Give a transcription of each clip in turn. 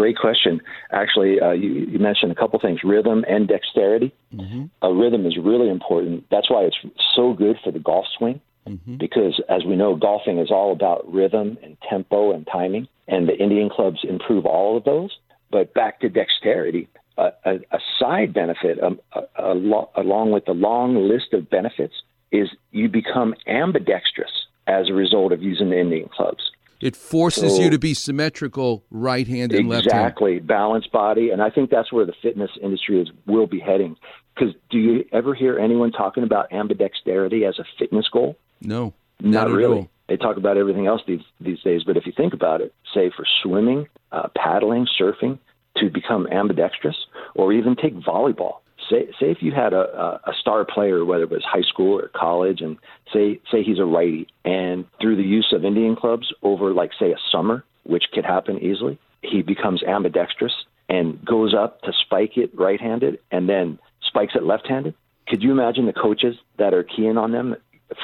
great question. Actually, uh, you, you mentioned a couple things: rhythm and dexterity. Mm-hmm. Uh, rhythm is really important. That's why it's so good for the golf swing. Mm-hmm. Because, as we know, golfing is all about rhythm and tempo and timing, and the Indian clubs improve all of those. But back to dexterity, a, a, a side benefit, um, a, lo- along with the long list of benefits, is you become ambidextrous as a result of using the Indian clubs. It forces so, you to be symmetrical, right hand and left hand. Exactly, balanced body, and I think that's where the fitness industry is will be heading. Because do you ever hear anyone talking about ambidexterity as a fitness goal? No, not, not really. All. They talk about everything else these these days, but if you think about it, say for swimming, uh, paddling, surfing, to become ambidextrous, or even take volleyball. Say, say if you had a, a star player, whether it was high school or college, and say say he's a righty, and through the use of Indian clubs over, like say a summer, which could happen easily, he becomes ambidextrous and goes up to spike it right-handed, and then spikes it left-handed. Could you imagine the coaches that are keying on them,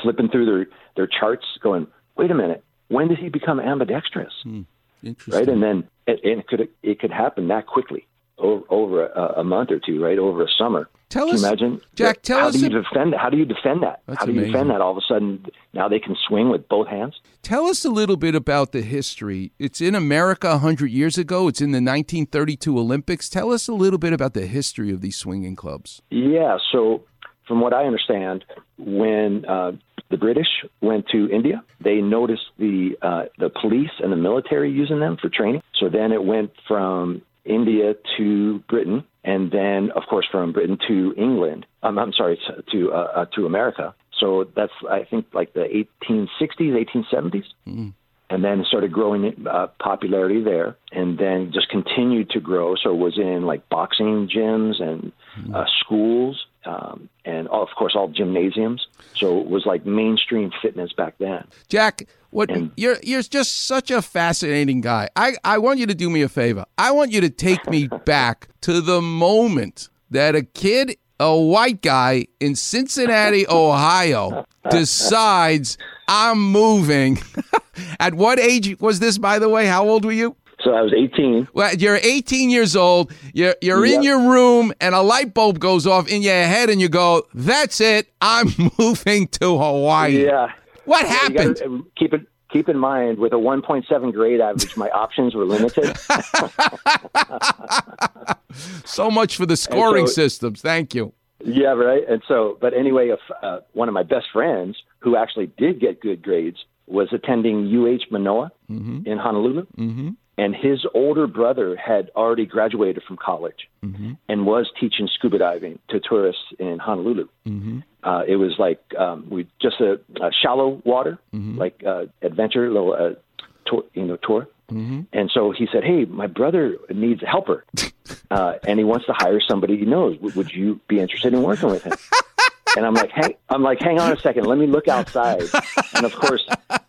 flipping through their their charts, going, "Wait a minute, when did he become ambidextrous?" Hmm. Right, and then it, it could it could happen that quickly over, over a, a, month or two, right? Over a summer. Tell Can us, you imagine, Jack. Tell how us. Do you defend, how do you defend that? How do you amazing. defend that? All of a sudden, now they can swing with both hands. Tell us a little bit about the history. It's in America hundred years ago. It's in the 1932 Olympics. Tell us a little bit about the history of these swinging clubs. Yeah. So, from what I understand, when uh, the British went to India, they noticed the uh, the police and the military using them for training. So then it went from India to Britain, and then, of course, from Britain to England. Um, I'm sorry, to uh, uh, to America. So that's I think like the 1860s, 1870s. Mm. And then started growing uh, popularity there, and then just continued to grow. So it was in like boxing gyms and uh, schools, um, of course all gymnasiums. So it was like mainstream fitness back then. Jack, what and, you're you're just such a fascinating guy. I, I want you to do me a favor. I want you to take me back to the moment that a kid, a white guy in Cincinnati, Ohio, decides I'm moving. At what age was this, by the way? How old were you? So I was 18. Well, you're 18 years old. You're you're yep. in your room, and a light bulb goes off in your head, and you go, "That's it. I'm moving to Hawaii." Yeah. What yeah, happened? Gotta, keep it. Keep in mind, with a 1.7 grade average, my options were limited. so much for the scoring so, systems. Thank you. Yeah, right. And so, but anyway, if, uh, one of my best friends who actually did get good grades was attending UH Manoa mm-hmm. in Honolulu. Mm-hmm. And his older brother had already graduated from college mm-hmm. and was teaching scuba diving to tourists in Honolulu. Mm-hmm. Uh, it was like um, we just a, a shallow water, Mm-hmm. like uh, adventure, little uh, tour, you know, tour. Mm-hmm. And so he said, "Hey, my brother needs a helper, uh, and he wants to hire somebody he knows. W- would you be interested in working with him?" And I'm like, "Hang, I'm like, hang on a second, let me look outside." And of course,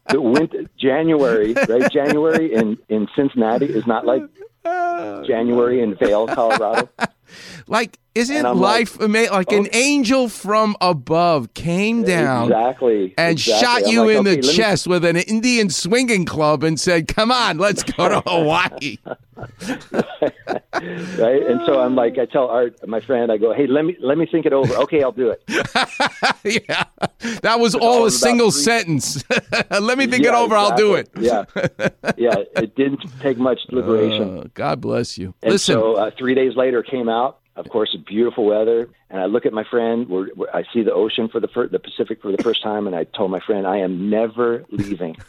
the winter, January, right? January in in Cincinnati is not like oh, January in Vail, Colorado. Like, isn't life like, amazing? Like oh, an angel from above came down exactly and exactly. shot you like, in okay, the chest me... with an Indian swinging club and said, "Come on, let's go to Hawaii." right, and so I'm like, I tell Art, my friend, I go, "Hey, let me let me think it over. Okay, I'll do it." yeah, that was all a single three... sentence. let me think yeah, it over. Exactly. I'll do it. yeah, yeah. It didn't take much deliberation. Uh, God bless you. And Listen, so uh, three days later, came out. Of course, beautiful weather, and I look at my friend. We're, we're, I see the ocean for the fir- the Pacific for the first time, and I told my friend, I am never leaving.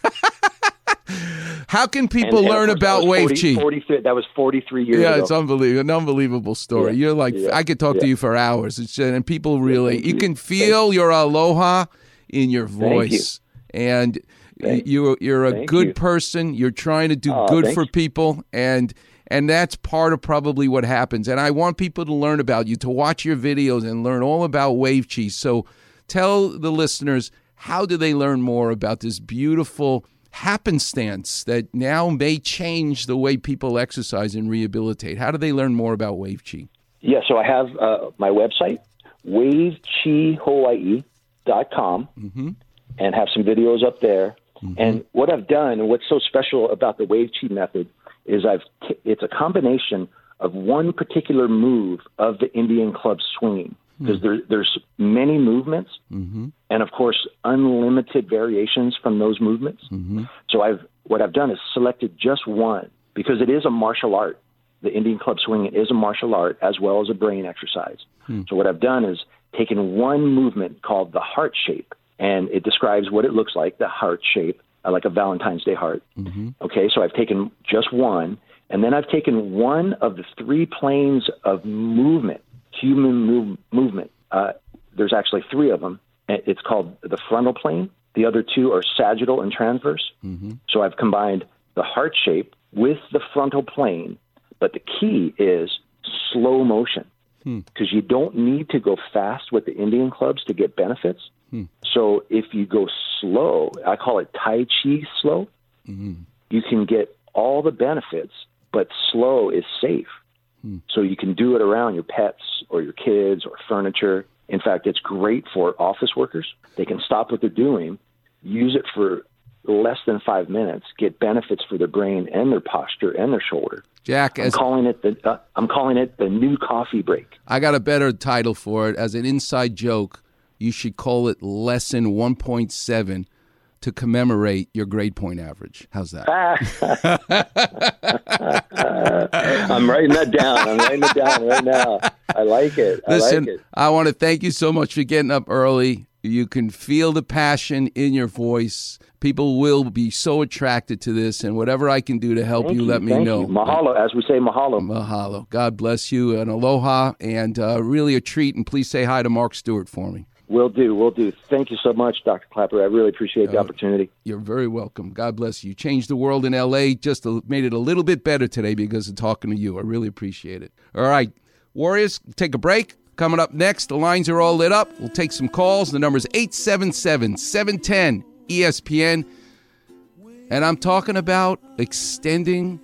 How can people and, learn and about 40, Wave Chi? 40, that was 43 years yeah, ago. it's unbelievable. An unbelievable story. Yeah, You're like, yeah, I could talk yeah. to you for hours. It's, and people really, Thank you, you. can feel your aloha in your voice. And Thank- you, you're a thank good you. person. You're trying to do good for you. people. And and that's part of probably what happens. And I want people to learn about you, to watch your videos and learn all about Wave Chi. So tell the listeners, how do they learn more about this beautiful happenstance that now may change the way people exercise and rehabilitate? How do they learn more about Wave Chi? Yeah, so I have uh, my website, wavechihawaii.com, Mm-hmm. and have some videos up there. Mm-hmm. And what I've done, and what's so special about the wave chi method, is I've t- it's a combination of one particular move of the Indian club swinging because mm-hmm. there, there's many movements, mm-hmm. and of course unlimited variations from those movements. Mm-hmm. So I've what I've done is selected just one because it is a martial art. The Indian club swinging is a martial art as well as a brain exercise. Hmm. So what I've done is taken one movement called the heart shape, and it describes what it looks like, the heart shape, uh, like a Valentine's Day heart. Mm-hmm. Okay, so I've taken just one, and then I've taken one of the three planes of movement, human move, movement. Uh, there's actually three of them. It's called the frontal plane. The other two are sagittal and transverse. Mm-hmm. So I've combined the heart shape with the frontal plane, but the key is slow motion because hmm. you don't need to go fast with the Indian clubs to get benefits. Hmm. So if you go slow, I call it Tai Chi slow, mm-hmm. you can get all the benefits, but slow is safe. Hmm. So you can do it around your pets or your kids or furniture. In fact, it's great for office workers. They can stop what they're doing, use it for less than five minutes, get benefits for their brain and their posture and their shoulder. Jack, I'm calling it the uh, I'm calling it the new coffee break. I got a better title for it as an inside joke. You should call it lesson 1.7 to commemorate your grade point average. How's that? I'm writing that down. I'm writing it down right now. I like it. I Listen, like it. I want to thank you so much for getting up early. You can feel the passion in your voice. People will be so attracted to this, and whatever I can do to help you, you, let me know. You. Mahalo, as we say, mahalo. Mahalo. God bless you, and aloha, and uh, really a treat. And please say hi to Mark Stewart for me. Will do. Will do. Thank you so much, Dr. Klapper. I really appreciate the uh, opportunity. You're very welcome. God bless you. Changed the world in L.A. Just a, made it a little bit better today because of talking to you. I really appreciate it. All right, Warriors, take a break. Coming up next, the lines are all lit up. We'll take some calls. The number is 877 710 ESPN. And I'm talking about extending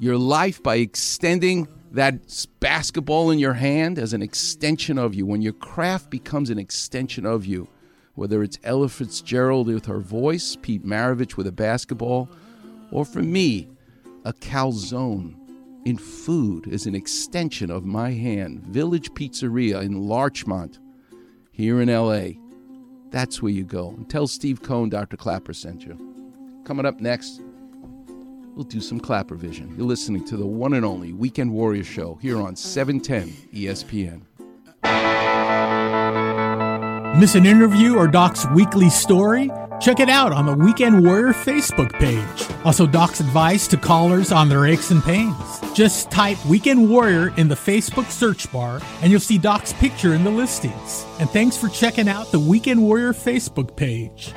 your life by extending that basketball in your hand as an extension of you. When your craft becomes an extension of you, whether it's Ella Fitzgerald with her voice, Pete Maravich with a basketball, or for me, a calzone in food is an extension of my hand. Village Pizzeria in Larchmont, here in LA. That's where you go. And tell Steve Cohn Dr. Klapper sent you. Coming up next, we'll do some clap revision. You're listening to the one and only Weekend Warrior Show here on 710 ESPN. Miss an interview or Doc's weekly story? Check it out on the Weekend Warrior Facebook page. Also, Doc's advice to callers on their aches and pains. Just type Weekend Warrior in the Facebook search bar and you'll see Doc's picture in the listings. And thanks for checking out the Weekend Warrior Facebook page.